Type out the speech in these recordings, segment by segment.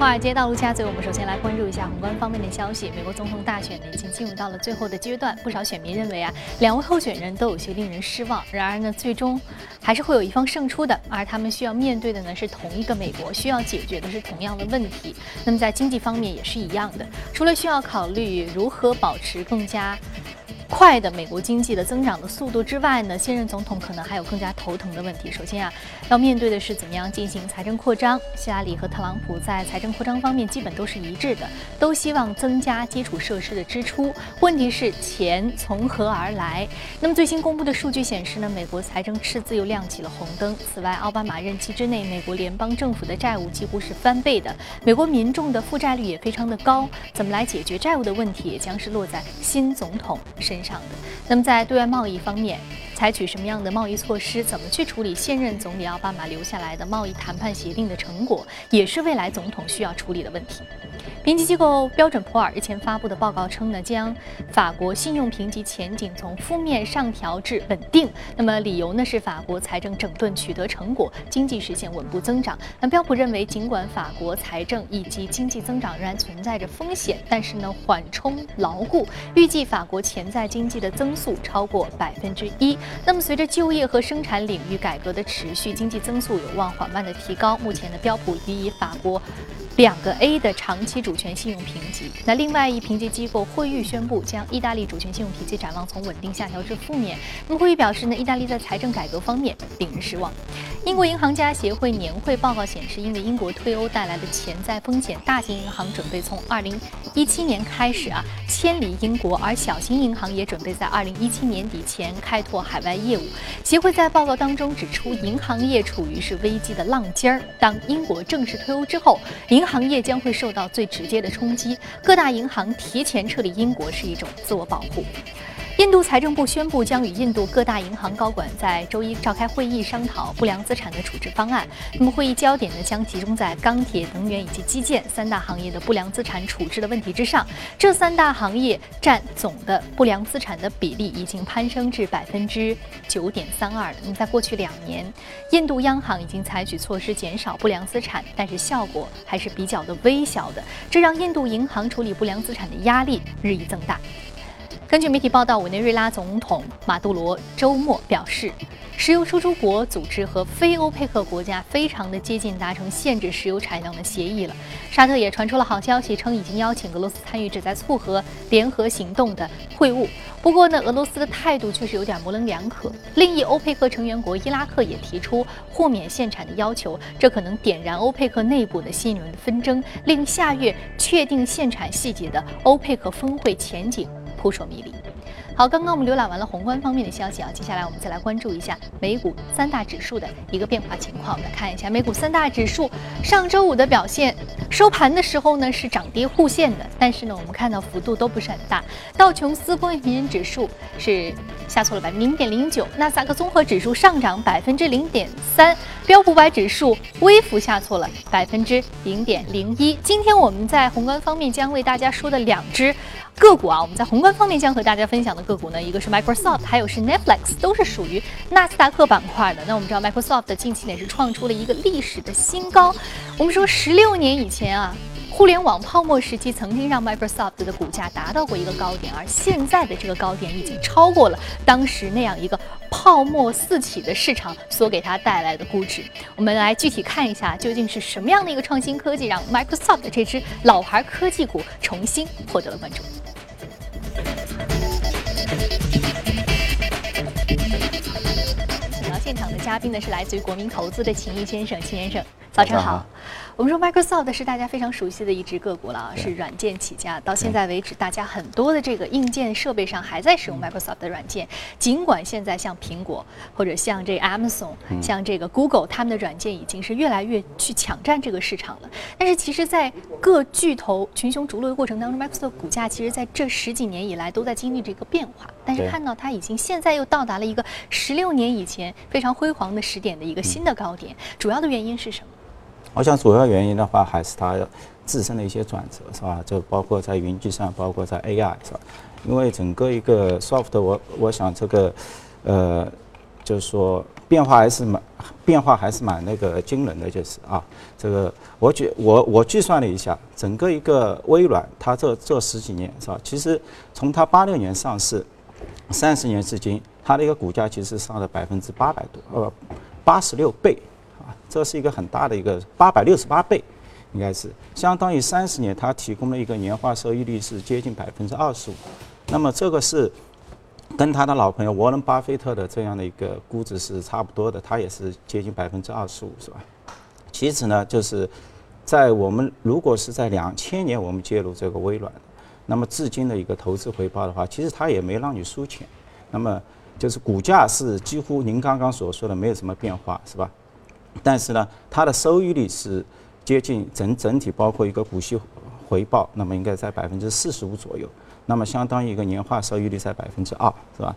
华尔街到陆家嘴，我们首先来关注一下宏观方面的消息。美国总统大选呢已经进入到了最后的阶段，不少选民认为啊，两位候选人都有些令人失望。然而呢，最终还是会有一方胜出的。而他们需要面对的呢是同一个美国，需要解决的是同样的问题。那么在经济方面也是一样的，除了需要考虑如何保持更加。快的美国经济的增长的速度之外呢，现任总统可能还有更加头疼的问题。首先啊，要面对的是怎么样进行财政扩张。希拉里和特朗普在财政扩张方面基本都是一致的，都希望增加基础设施的支出。问题是钱从何而来？那么最新公布的数据显示呢，美国财政赤字又亮起了红灯。此外，奥巴马任期之内，美国联邦政府的债务几乎是翻倍的，美国民众的负债率也非常的高。怎么来解决债务的问题，也将是落在新总统身。上的，那么在对外贸易方面，采取什么样的贸易措施？怎么去处理现任总理奥巴马留下来的贸易谈判协定的成果，也是未来总统需要处理的问题。评级机构标准普尔日前发布的报告称呢，将法国信用评级前景从负面上调至稳定。那么理由呢是法国财政整顿取得成果，经济实现稳步增长。那标普认为，尽管法国财政以及经济增长仍然存在着风险，但是呢缓冲牢固，预计法国潜在经济的增速超过百分之一。那么随着就业和生产领域改革的持续，经济增速有望缓慢的提高。目前的标普已以法国。两个 A 的长期主权信用评级。那另外一评级机构惠誉宣布，将意大利主权信用评级展望从稳定下调至负面。那么惠誉表示呢，意大利在财政改革方面令人失望。英国银行家协会年会报告显示，因为英国退欧带来的潜在风险，大型银行准备从2017年开始啊迁离英国，而小型银行也准备在2017年底前开拓海外业务。协会在报告当中指出，银行业处于是危机的浪尖儿。当英国正式脱欧之后，银行业将会受到最直接的冲击。各大银行提前撤离英国是一种自我保护。印度财政部宣布，将与印度各大银行高管在周一召开会议，商讨不良资产的处置方案。那么，会议焦点呢将集中在钢铁、能源以及基建三大行业的不良资产处置的问题之上。这三大行业占总的不良资产的比例已经攀升至百分之九点三二了。那么，在过去两年，印度央行已经采取措施减少不良资产，但是效果还是比较的微小的，这让印度银行处理不良资产的压力日益增大。根据媒体报道，委内瑞拉总统马杜罗周末表示，石油输出国组织和非欧佩克国家非常的接近达成限制石油产量的协议了。沙特也传出了好消息，称已经邀请俄罗斯参与旨在促和联合行动的会晤。不过呢，俄罗斯的态度却是有点模棱两可。另一欧佩克成员国伊拉克也提出豁免限产的要求，这可能点燃欧佩克内部的新一轮纷争，令下月确定限产细节的欧佩克峰会前景。扑朔迷离。好，刚刚我们浏览完了宏观方面的消息啊，接下来我们再来关注一下美股三大指数的一个变化情况。我们来看一下美股三大指数上周五的表现，收盘的时候呢是涨跌互现的，但是呢我们看到幅度都不是很大。道琼斯工业平均指数是下挫了百分之零点零九，纳斯达克综合指数上涨百分之零点三，标普百指数微幅下挫了百分之零点零一。今天我们在宏观方面将为大家说的两只。个股啊，我们在宏观方面将和大家分享的个股呢，一个是 Microsoft，还有是 Netflix，都是属于纳斯达克板块的。那我们知道 Microsoft 的近期呢是创出了一个历史的新高。我们说十六年以前啊。互联网泡沫时期曾经让 Microsoft 的股价达到过一个高点，而现在的这个高点已经超过了当时那样一个泡沫四起的市场所给它带来的估值。我们来具体看一下，究竟是什么样的一个创新科技让 Microsoft 这只老牌科技股重新获得了关注。请到现场的嘉宾呢是来自于国民投资的秦毅先生，秦先生，早上好。我们说 Microsoft 是大家非常熟悉的一只个股了啊，是软件起家。到现在为止，大家很多的这个硬件设备上还在使用 Microsoft 的软件。尽管现在像苹果或者像这 Amazon、像这个 Google，他们的软件已经是越来越去抢占这个市场了。但是其实，在各巨头群雄逐鹿的过程当中，Microsoft 股价其实在这十几年以来都在经历这个变化。但是看到它已经现在又到达了一个十六年以前非常辉煌的时点的一个新的高点，主要的原因是什么？我想主要原因的话，还是它自身的一些转折，是吧？就包括在云计算，包括在 AI，是吧？因为整个一个 soft，我我想这个，呃，就是说变化还是蛮变化还是蛮那个惊人的，就是啊，这个我觉我我计算了一下，整个一个微软，它这这十几年是吧？其实从它八六年上市，三十年至今，它的一个股价其实上了百分之八百多，呃，八十六倍，这是一个很大的一个八百六十八倍，应该是相当于三十年，它提供了一个年化收益率是接近百分之二十五，那么这个是。跟他的老朋友沃伦巴菲特的这样的一个估值是差不多的，他也是接近百分之二十五，是吧？其次呢，就是在我们如果是在两千年我们介入这个微软，那么至今的一个投资回报的话，其实它也没让你输钱。那么就是股价是几乎您刚刚所说的没有什么变化，是吧？但是呢，它的收益率是接近整整体包括一个股息回报，那么应该在百分之四十五左右。那么相当于一个年化收益率在百分之二，是吧？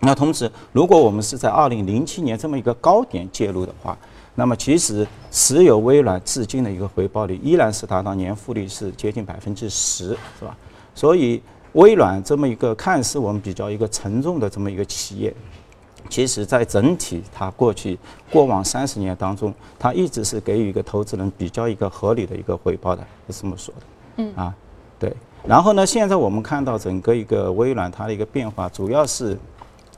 那同时，如果我们是在二零零七年这么一个高点介入的话，那么其实持有微软至今的一个回报率依然是达到年复利是接近百分之十，是吧？所以微软这么一个看似我们比较一个沉重的这么一个企业，其实在整体它过去过往三十年当中，它一直是给予一个投资人比较一个合理的一个回报的，是这么说的。嗯啊，对。然后呢，现在我们看到整个一个微软它的一个变化，主要是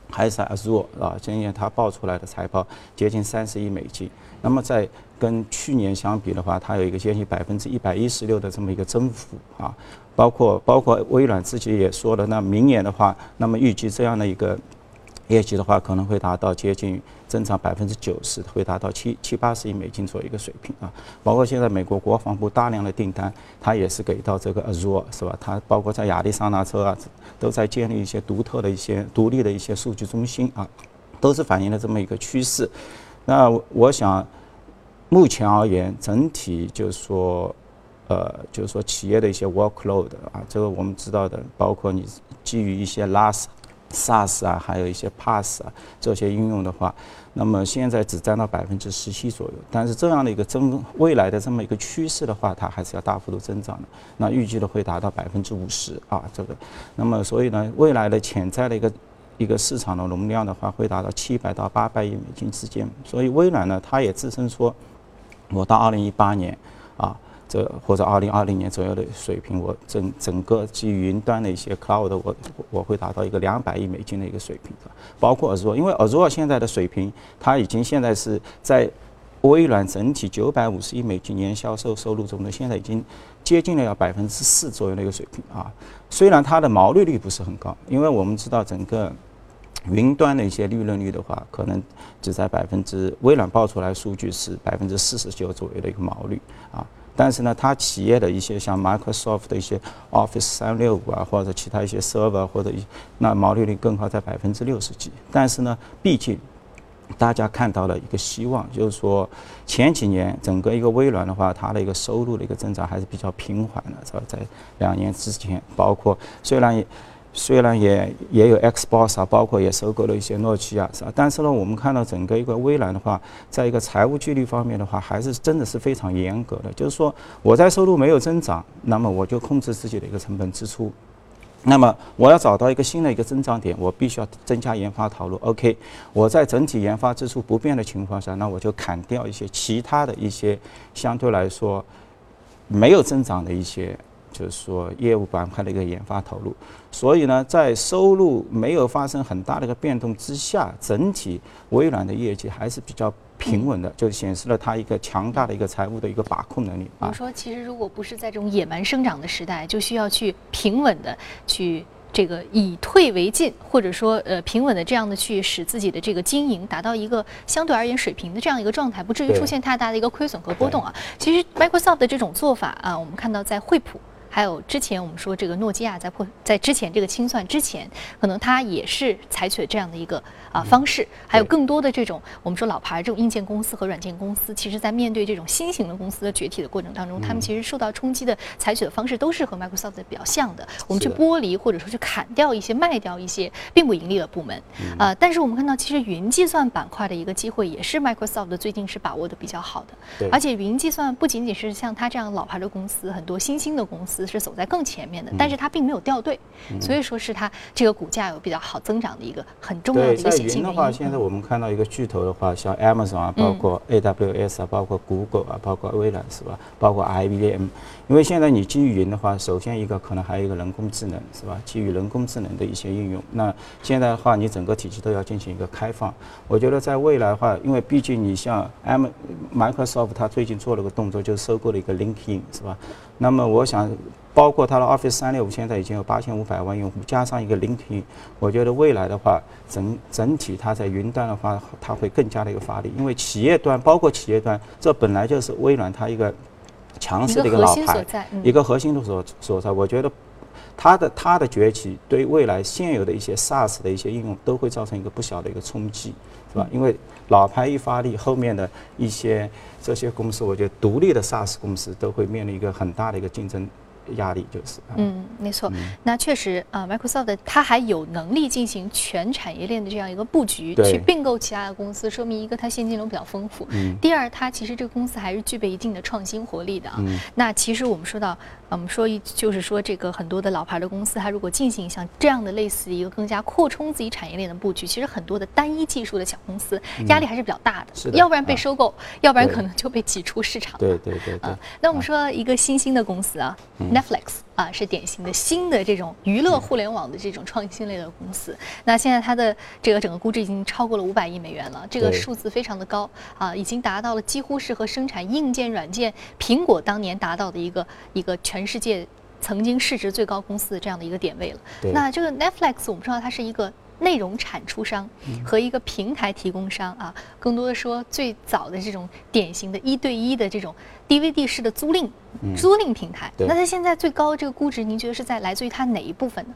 还是 Azure 啊，今年它报出来的财报接近三十亿美金。那么在跟去年相比的话，它有一个接近百分之一百一十六的这么一个增幅啊。包括包括微软自己也说了，那明年的话，那么预计这样的一个业绩的话，可能会达到接近。增长百分之九十，会达到七七八十亿美金左右一个水平啊。包括现在美国国防部大量的订单，它也是给到这个 Azure 是吧？它包括在亚利桑那州啊，都在建立一些独特的一些独立的一些数据中心啊，都是反映了这么一个趋势。那我想，目前而言，整体就是说，呃，就是说企业的一些 workload 啊，这个我们知道的，包括你基于一些 Las。SaaS 啊，还有一些 Pass 啊，这些应用的话，那么现在只占到百分之十七左右。但是这样的一个增未来的这么一个趋势的话，它还是要大幅度增长的。那预计的会达到百分之五十啊，这个。那么所以呢，未来的潜在的一个一个市场的容量的话，会达到七百到八百亿美金之间。所以微软呢，它也自称说，我到二零一八年啊。这或者二零二零年左右的水平，我整整个基于云端的一些 cloud，我我会达到一个两百亿美金的一个水平，包括 Azure，因为 Azure 现在的水平，它已经现在是在微软整体九百五十亿美金年销售收入中呢，现在已经接近了要百分之四左右的一个水平啊。虽然它的毛利率不是很高，因为我们知道整个云端的一些利润率的话，可能只在百分之微软报出来数据是百分之四十九左右的一个毛率啊。但是呢，它企业的一些像 Microsoft 的一些 Office 三六五啊，或者其他一些 server 或者一那毛利率更高，在百分之六十几。但是呢，毕竟大家看到了一个希望，就是说前几年整个一个微软的话，它的一个收入的一个增长还是比较平缓的，是吧？在两年之前，包括虽然。虽然也也有 Xbox 啊，包括也收购了一些诺基亚，是吧？但是呢，我们看到整个一个微软的话，在一个财务纪律方面的话，还是真的是非常严格的。就是说，我在收入没有增长，那么我就控制自己的一个成本支出。那么我要找到一个新的一个增长点，我必须要增加研发投入。OK，我在整体研发支出不变的情况下，那我就砍掉一些其他的一些相对来说没有增长的一些。就是说，业务板块的一个研发投入，所以呢，在收入没有发生很大的一个变动之下，整体微软的业绩还是比较平稳的，就显示了它一个强大的一个财务的一个把控能力。我说，其实如果不是在这种野蛮生长的时代，就需要去平稳的去这个以退为进，或者说呃平稳的这样的去使自己的这个经营达到一个相对而言水平的这样一个状态，不至于出现太大的一个亏损和波动啊。其实 Microsoft 的这种做法啊，我们看到在惠普。还有之前我们说这个诺基亚在破在之前这个清算之前，可能它也是采取了这样的一个啊方式。还有更多的这种我们说老牌这种硬件公司和软件公司，其实在面对这种新型的公司的崛起的过程当中，他们其实受到冲击的采取的方式都是和 Microsoft 比较像的。我们去剥离或者说去砍掉一些卖掉一些并不盈利的部门啊。但是我们看到其实云计算板块的一个机会也是 Microsoft 最近是把握的比较好的。而且云计算不仅仅是像它这样老牌的公司，很多新兴的公司。司是走在更前面的，但是它并没有掉队，所以说是它这个股价有比较好增长的一个很重要的一个显性的话，现在我们看到一个巨头的话，像 Amazon 啊，包括 AWS 啊，包括 Google 啊，包括微软是吧？包括 IBM，因为现在你基于云的话，首先一个可能还有一个人工智能是吧？基于人工智能的一些应用，那现在的话，你整个体系都要进行一个开放。我觉得在未来的话，因为毕竟你像 M Microsoft，它最近做了个动作，就收购了一个 LinkedIn 是吧？那么我想，包括它的 Office 三六五现在已经有八千五百万用户，加上一个 LinkedIn，我觉得未来的话，整整体它在云端的话，它会更加的一个发力。因为企业端，包括企业端，这本来就是微软它一个强势的一个老牌，一个核心的所所在。我觉得它的它的崛起，对未来现有的一些 SaaS 的一些应用，都会造成一个不小的一个冲击，是吧？因为老牌一发力，后面的一些。这些公司，我觉得独立的 SaaS 公司都会面临一个很大的一个竞争。压力就是，嗯，没错，那确实啊，Microsoft 它还有能力进行全产业链的这样一个布局，去并购其他的公司，说明一个它现金流比较丰富。第二，它其实这个公司还是具备一定的创新活力的啊。那其实我们说到，我们说一就是说这个很多的老牌的公司，它如果进行像这样的类似一个更加扩充自己产业链的布局，其实很多的单一技术的小公司压力还是比较大的，要不然被收购，要不然可能就被挤出市场。对对对对。那我们说一个新兴的公司啊。Netflix 啊，是典型的新的这种娱乐互联网的这种创新类的公司。那现在它的这个整个估值已经超过了五百亿美元了，这个数字非常的高啊，已经达到了几乎是和生产硬件、软件苹果当年达到的一个一个全世界曾经市值最高公司的这样的一个点位了。那这个 Netflix 我们知道它是一个。内容产出商和一个平台提供商啊，更多的说最早的这种典型的一对一的这种 DVD 式的租赁租赁平台。那它现在最高的这个估值，您觉得是在来自于它哪一部分呢？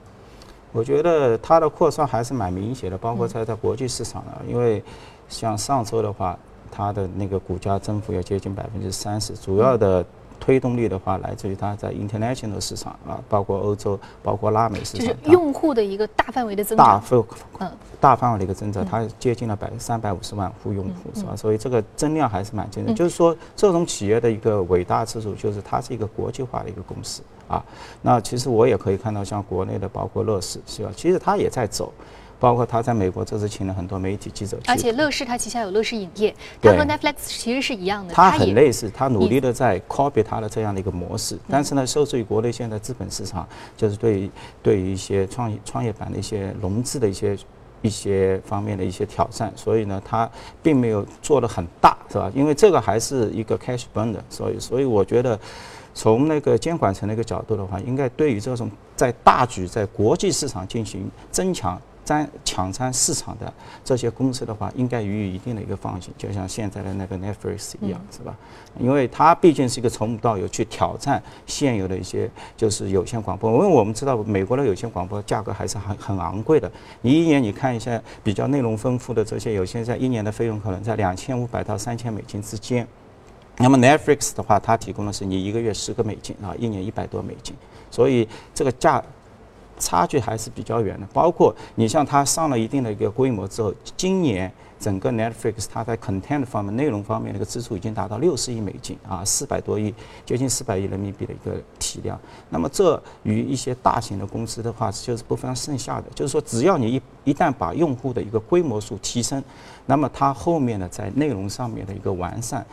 我觉得它的扩张还是蛮明显的，包括在在国际市场的，因为像上周的话，它的那个股价增幅要接近百分之三十，主要的。推动力的话，来自于它在 international 市场啊，包括欧洲，包括拉美市场，就是用户的一个大范围的增长，大范嗯，大范围的一个增长，它接近了百三百五十万户用户，是吧？所以这个增量还是蛮惊人。就是说，这种企业的一个伟大之处，就是它是一个国际化的一个公司啊。那其实我也可以看到，像国内的，包括乐视，是吧？其实它也在走。包括他在美国这次请了很多媒体记者，而且乐视它旗下有乐视影业，它和 Netflix 其实是一样的，它很类似，它努力的在 copy 它的这样的一个模式，但是呢，受制于国内现在资本市场，就是对对于一些创业创业板的一些融资的一些一些方面的一些挑战，所以呢，它并没有做的很大，是吧？因为这个还是一个 cash burn 的，所以所以我觉得从那个监管层的一个角度的话，应该对于这种在大局在国际市场进行增强。占抢占市场的这些公司的话，应该予以一定的一个放心，就像现在的那个 Netflix 一样，是吧？因为它毕竟是一个从无到有去挑战现有的一些就是有线广播。因为我们知道美国的有线广播价格还是很很昂贵的，你一年你看一下比较内容丰富的这些有线，在一年的费用可能在两千五百到三千美金之间。那么 Netflix 的话，它提供的是你一个月十个美金啊，一年一百多美金，所以这个价。差距还是比较远的，包括你像它上了一定的一个规模之后，今年整个 Netflix 它在 content 方面、内容方面的一个支出已经达到六十亿美金啊，四百多亿，接近四百亿人民币的一个体量。那么这与一些大型的公司的话就是不分上下的，就是说只要你一一旦把用户的一个规模数提升，那么它后面呢在内容上面的一个完善。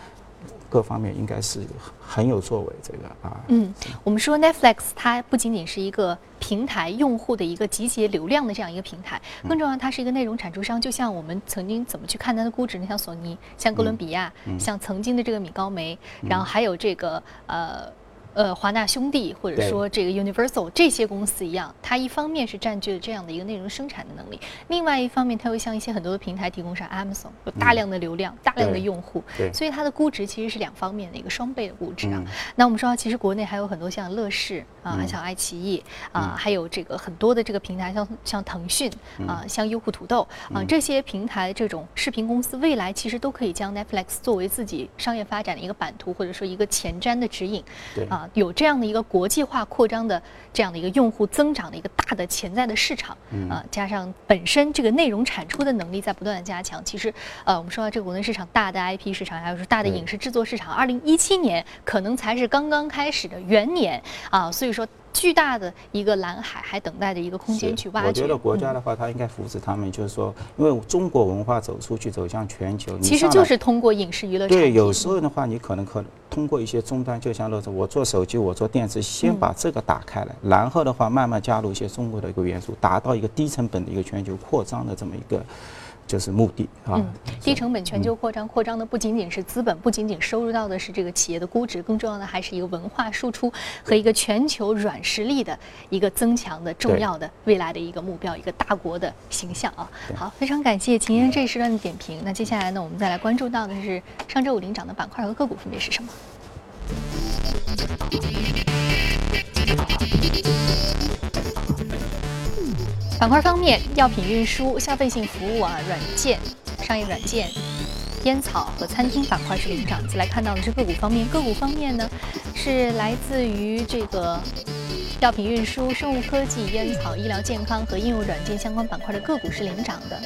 各方面应该是很有作为，这个啊。嗯，我们说 Netflix 它不仅仅是一个平台用户的一个集结流量的这样一个平台，更重要它是一个内容产出商。就像我们曾经怎么去看它的估值呢？像索尼、像哥伦比亚、像曾经的这个米高梅，然后还有这个呃。呃，华纳兄弟或者说这个 Universal 这些公司一样，它一方面是占据了这样的一个内容生产的能力，另外一方面它又向一些很多的平台提供商 Amazon 有大量的流量、大量的用户，所以它的估值其实是两方面的一个双倍的估值啊。那我们说，其实国内还有很多像乐视啊，像爱奇艺啊，还有这个很多的这个平台，像像腾讯啊，像优酷土豆啊这些平台这种视频公司，未来其实都可以将 Netflix 作为自己商业发展的一个版图，或者说一个前瞻的指引啊。啊，有这样的一个国际化扩张的这样的一个用户增长的一个大的潜在的市场啊，加上本身这个内容产出的能力在不断的加强，其实呃，我们说到这个国内市场大的 IP 市场，还有说大的影视制作市场，二零一七年可能才是刚刚开始的元年啊，所以说。巨大的一个蓝海，还等待着一个空间去挖掘。我觉得国家的话，它应该扶持他们，就是说，因为中国文化走出去，走向全球，其实就是通过影视娱乐。对，有时候的话，你可能可通过一些终端，就像那种我做手机，我做电视，先把这个打开来，然后的话，慢慢加入一些中国的一个元素，达到一个低成本的一个全球扩张的这么一个。就是目的啊，低成本全球扩张，扩张的不仅仅是资本，不仅仅收入到的是这个企业的估值，更重要的还是一个文化输出和一个全球软实力的一个增强的重要的未来的一个目标，一个大国的形象啊。好，非常感谢秦岩这一时段的点评。那接下来呢，我们再来关注到的是上周五领涨的板块和个股分别是什么？板块方面，药品运输、消费性服务啊，软件、商业软件、烟草和餐厅板块是领涨。再来看到的是个股方面，个股方面呢，是来自于这个药品运输、生物科技、烟草、医疗健康和应用软件相关板块的个股是领涨的。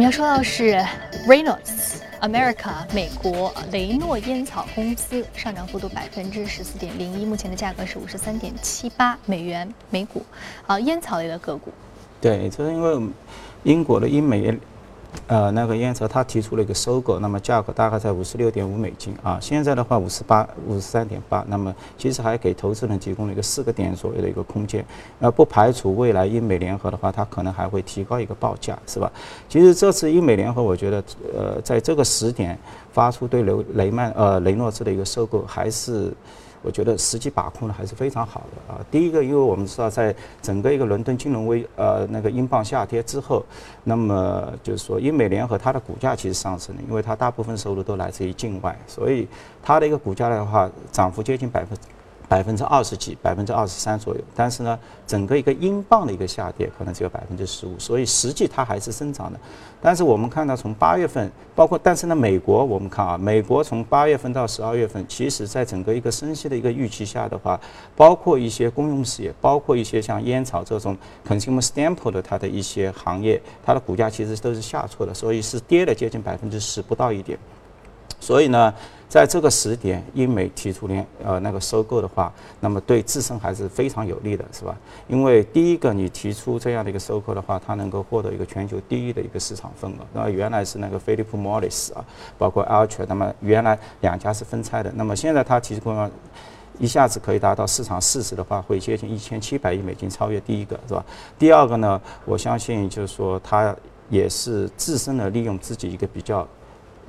我们要说到是 Reynolds。America 美国雷诺烟草公司上涨幅度百分之十四点零一，目前的价格是五十三点七八美元每股。啊，烟草类的个股。对，就是因为英国的英美。呃，那个烟草他提出了一个收购，那么价格大概在五十六点五美金啊，现在的话五十八五十三点八，那么其实还给投资人提供了一个四个点左右的一个空间，那不排除未来英美联合的话，它可能还会提高一个报价，是吧？其实这次英美联合，我觉得呃，在这个时点发出对雷雷曼呃雷诺兹的一个收购，还是。我觉得实际把控的还是非常好的啊。第一个，因为我们知道，在整个一个伦敦金融危呃那个英镑下跌之后，那么就是说英美联合它的股价其实上升了，因为它大部分收入都来自于境外，所以它的一个股价的话涨幅接近百分。百分之二十几，百分之二十三左右，但是呢，整个一个英镑的一个下跌可能只有百分之十五，所以实际它还是增长的。但是我们看到从八月份，包括但是呢，美国我们看啊，美国从八月份到十二月份，其实在整个一个升息的一个预期下的话，包括一些公用事业，包括一些像烟草这种 consumer staple 的它的一些行业，它的股价其实都是下挫的，所以是跌了接近百分之十不到一点。所以呢。在这个时点，英美提出联呃那个收购的话，那么对自身还是非常有利的，是吧？因为第一个，你提出这样的一个收购的话，它能够获得一个全球第一的一个市场份额。那原来是那个飞利浦莫里斯啊，包括 Ultra，那么原来两家是分拆的。那么现在它提出一下子可以达到市场市值的话，会接近一千七百亿美金，超越第一个，是吧？第二个呢，我相信就是说它也是自身的利用自己一个比较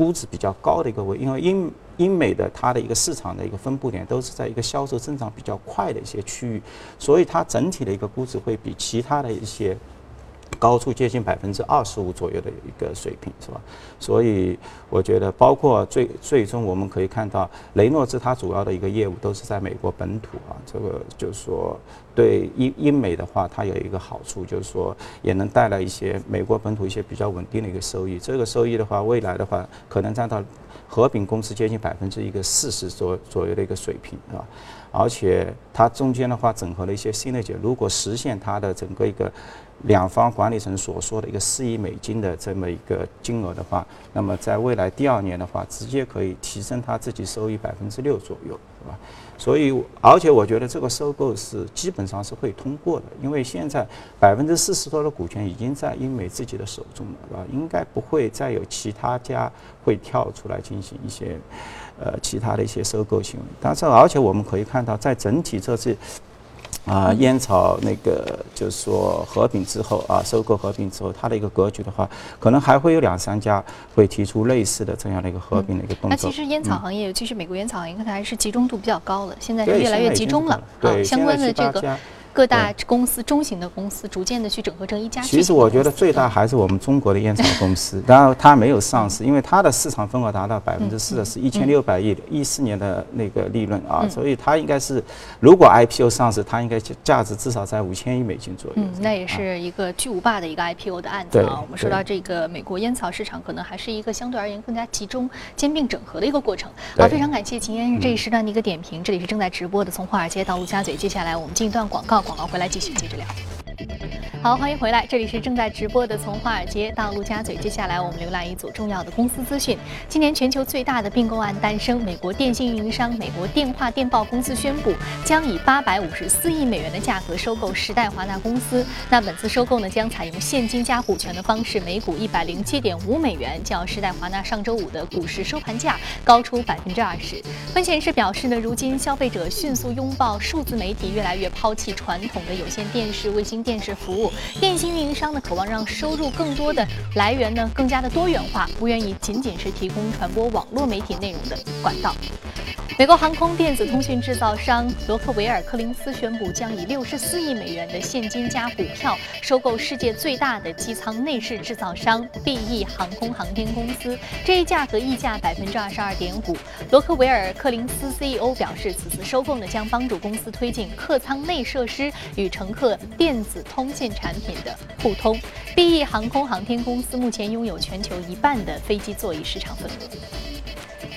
估值比较高的一个位，因为英。英美的它的一个市场的一个分布点都是在一个销售增长比较快的一些区域，所以它整体的一个估值会比其他的一些。高出接近百分之二十五左右的一个水平，是吧？所以我觉得，包括最最终我们可以看到，雷诺兹它主要的一个业务都是在美国本土啊。这个就是说，对英英美的话，它有一个好处，就是说也能带来一些美国本土一些比较稳定的一个收益。这个收益的话，未来的话可能占到合并公司接近百分之一个四十左左右的一个水平，是吧？而且它中间的话整合了一些新的解，如果实现它的整个一个。两方管理层所说的一个四亿美金的这么一个金额的话，那么在未来第二年的话，直接可以提升他自己收益百分之六左右，是吧？所以，而且我觉得这个收购是基本上是会通过的，因为现在百分之四十多的股权已经在英美自己的手中了，是吧？应该不会再有其他家会跳出来进行一些，呃，其他的一些收购行为。但是，而且我们可以看到，在整体这次。啊，烟草那个就是说合并之后啊，收购合并之后，它的一个格局的话，可能还会有两三家会提出类似的这样的一个合并的一个动作。那其实烟草行业，尤其是美国烟草行业，它还是集中度比较高的，现在是越来越集中了。啊，相关的这个各大公司、中型的公司逐渐的去整合成一家。其实我觉得最大还是我们中国的烟草公司，当然它没有上市，因为它的市场份额达到百分之四的，是一千六百亿，一四年的那个利润啊，所以它应该是如果 IPO 上市，它应该价值至少在五千亿美金左右。嗯，那也是一个巨无霸的一个 IPO 的案子啊。我们说到这个美国烟草市场，可能还是一个相对而言更加集中、兼并整合的一个过程。好，非常感谢秦先生这一时段的一个点评。这里是正在直播的，从华尔街到陆家嘴。接下来我们进一段广告，广告回来继续接着聊。好，欢迎回来，这里是正在直播的从华尔街到陆家嘴。接下来我们浏览一组重要的公司资讯。今年全球最大的并购案诞生，美国电信运营商美国电话电报公司宣布将以八百五十四亿美元的价格收购时代华纳公司。那本次收购呢将采用现金加股权的方式，每股一百零七点五美元，较时代华纳上周五的股市收盘价高出百分之二十。分析人士表示呢，如今消费者迅速拥抱数字媒体，越来越抛弃传统的有线电视、卫星电电视服务。电信运营商呢，渴望让收入更多的来源呢更加的多元化，不愿意仅仅是提供传播网络媒体内容的管道。美国航空电子通讯制造商罗克维尔·柯林斯宣布，将以六十四亿美元的现金加股票收购世界最大的机舱内饰制造商 BE 航空航天公司。这一价格溢价百分之二十二点五。罗克维尔·柯林斯 CEO 表示，此次收购呢将帮助公司推进客舱内设施与乘客电子通信产品的互通。BE 航空航天公司目前拥有全球一半的飞机座椅市场份额。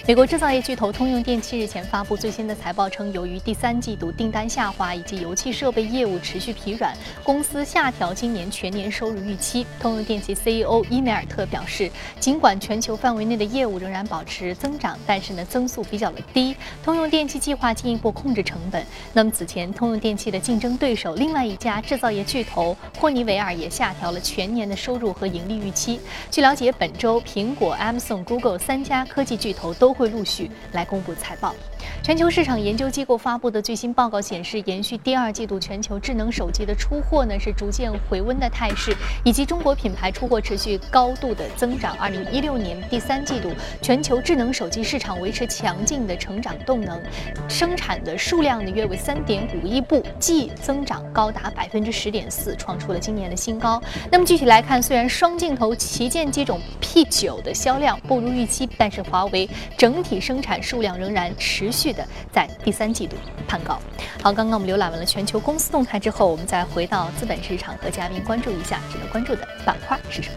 美国制造业巨头通用电气日前发布最新的财报称，由于第三季度订单下滑以及油气设备业务持续疲软，公司下调今年全年收入预期。通用电气 CEO 伊梅尔特表示，尽管全球范围内的业务仍然保持增长，但是呢增速比较的低。通用电气计划进一步控制成本。那么此前，通用电气的竞争对手另外一家制造业巨头霍尼韦尔也下调了全年的收入和盈利预期。据了解，本周苹果、Amazon、Google 三家科技巨头都。会陆续来公布财报。全球市场研究机构发布的最新报告显示，延续第二季度全球智能手机的出货呢是逐渐回温的态势，以及中国品牌出货持续高度的增长。二零一六年第三季度，全球智能手机市场维持强劲的成长动能，生产的数量呢约为三点五亿部，季增长高达百分之十点四，创出了今年的新高。那么具体来看，虽然双镜头旗舰机种 P 九的销量不如预期，但是华为整体生产数量仍然持续。的在第三季度攀高。好，刚刚我们浏览完了全球公司动态之后，我们再回到资本市场和嘉宾关注一下值得关注的板块是什么。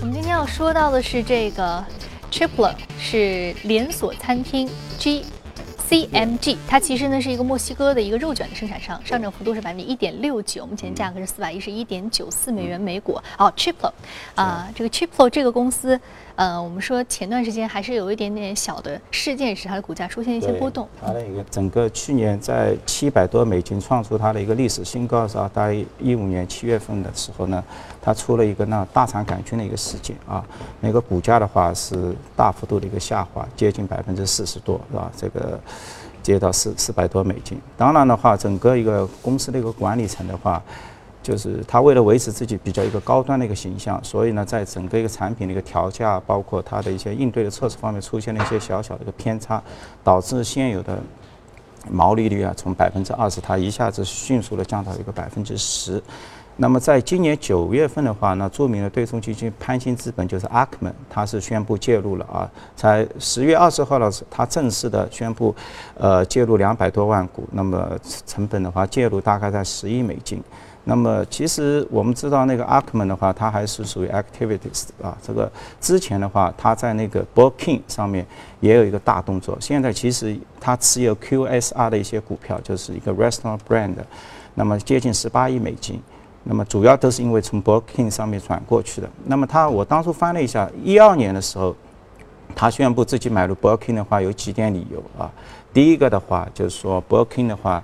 我们今天要说到的是这个 Triple，是连锁餐厅 G。CMG，它其实呢是一个墨西哥的一个肉卷的生产商，上涨幅度是百分之一点六九，目前价格是四百一十一点九四美元每股。哦 c h i p l o 啊，这个 c h i p l o 这个公司。呃，我们说前段时间还是有一点点小的事件，使它的股价出现一些波动。它的一个整个去年在七百多美金创出它的一个历史新高的时候，大概一五年七月份的时候呢，它出了一个那大肠杆菌的一个事件啊，那个股价的话是大幅度的一个下滑，接近百分之四十多，是吧？这个接到四四百多美金。当然的话，整个一个公司的一个管理层的话。就是他为了维持自己比较一个高端的一个形象，所以呢，在整个一个产品的一个调价，包括它的一些应对的措施方面，出现了一些小小的一个偏差，导致现有的毛利率啊，从百分之二十，它一下子迅速的降到一个百分之十。那么在今年九月份的话，那著名的对冲基金潘兴资本就是阿克曼，它是宣布介入了啊，在十月二十号的时候，它正式的宣布，呃，介入两百多万股，那么成本的话，介入大概在十亿美金。那么其实我们知道那个 a r k m a n 的话，它还是属于 Activities 啊。这个之前的话，它在那个 Booking 上面也有一个大动作。现在其实它持有 QSR 的一些股票，就是一个 Restaurant Brand，那么接近十八亿美金。那么主要都是因为从 Booking 上面转过去的。那么他我当初翻了一下，一二年的时候，他宣布自己买入 Booking 的话，有几点理由啊。第一个的话就是说 Booking 的话，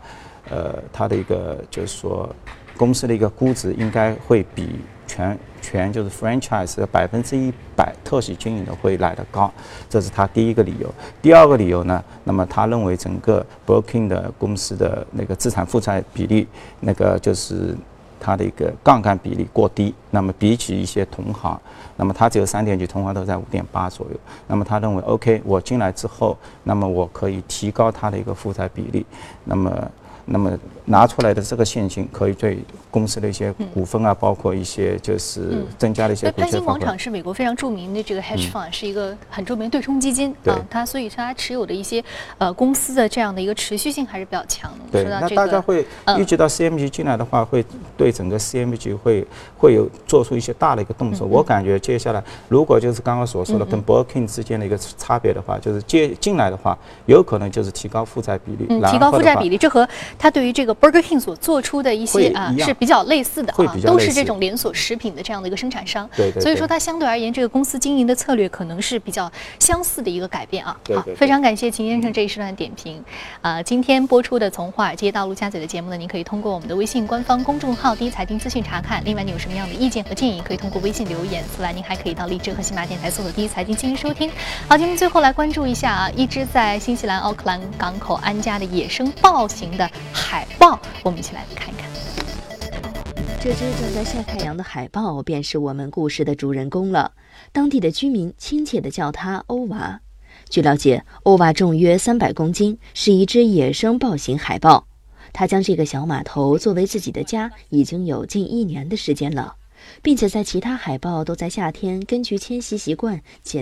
呃，它的一个就是说。公司的一个估值应该会比全全就是 franchise 的百分之一百特许经营的会来得高，这是他第一个理由。第二个理由呢，那么他认为整个 Booking 的公司的那个资产负债比例，那个就是它的一个杠杆比例过低。那么比起一些同行，那么它只有三点几，同行都在五点八左右。那么他认为，OK，我进来之后，那么我可以提高它的一个负债比例。那么。那么拿出来的这个现金可以对公司的一些股份啊，包括一些就是增加的一些。那潘兴广场是美国非常著名的这个 hedge fund，是一个很著名对冲基金啊。它所以它持有的一些呃公司的这样的一个持续性还是比较强的。对，那大家会预计到 CMG 进来的话，会对整个 CMG 会会有做出一些大的一个动作。我感觉接下来如果就是刚刚所说的跟 b o r k i n g 之间的一个差别的话，就是接进来的话，有可能就是提高负债比例。嗯，提高负债比例，这和它对于这个 Burger King 所做出的一些啊是比较类似的啊，都是这种连锁食品的这样的一个生产商。对对。所以说它相对而言，这个公司经营的策略可能是比较相似的一个改变啊。好，非常感谢秦先生这一时段的点评。啊，今天播出的从华尔街到陆家嘴的节目呢，您可以通过我们的微信官方公众号“第一财经资讯”查看。另外，你有什么样的意见和建议，可以通过微信留言。此外，您还可以到荔枝和喜马电台搜索“第一财经”进行收听。好，节目最后来关注一下啊，一只在新西兰奥克兰港口安家的野生豹型的海豹。我们一起来看一看，这只正在晒太阳的海豹便是我们故事的主人公了。当地的居民亲切地叫它欧娃。据了解，欧娃重约三百公斤，是一只野生豹型海豹。它将这个小码头作为自己的家已经有近一年的时间了，并且在其他海豹都在夏天根据迁徙习惯减。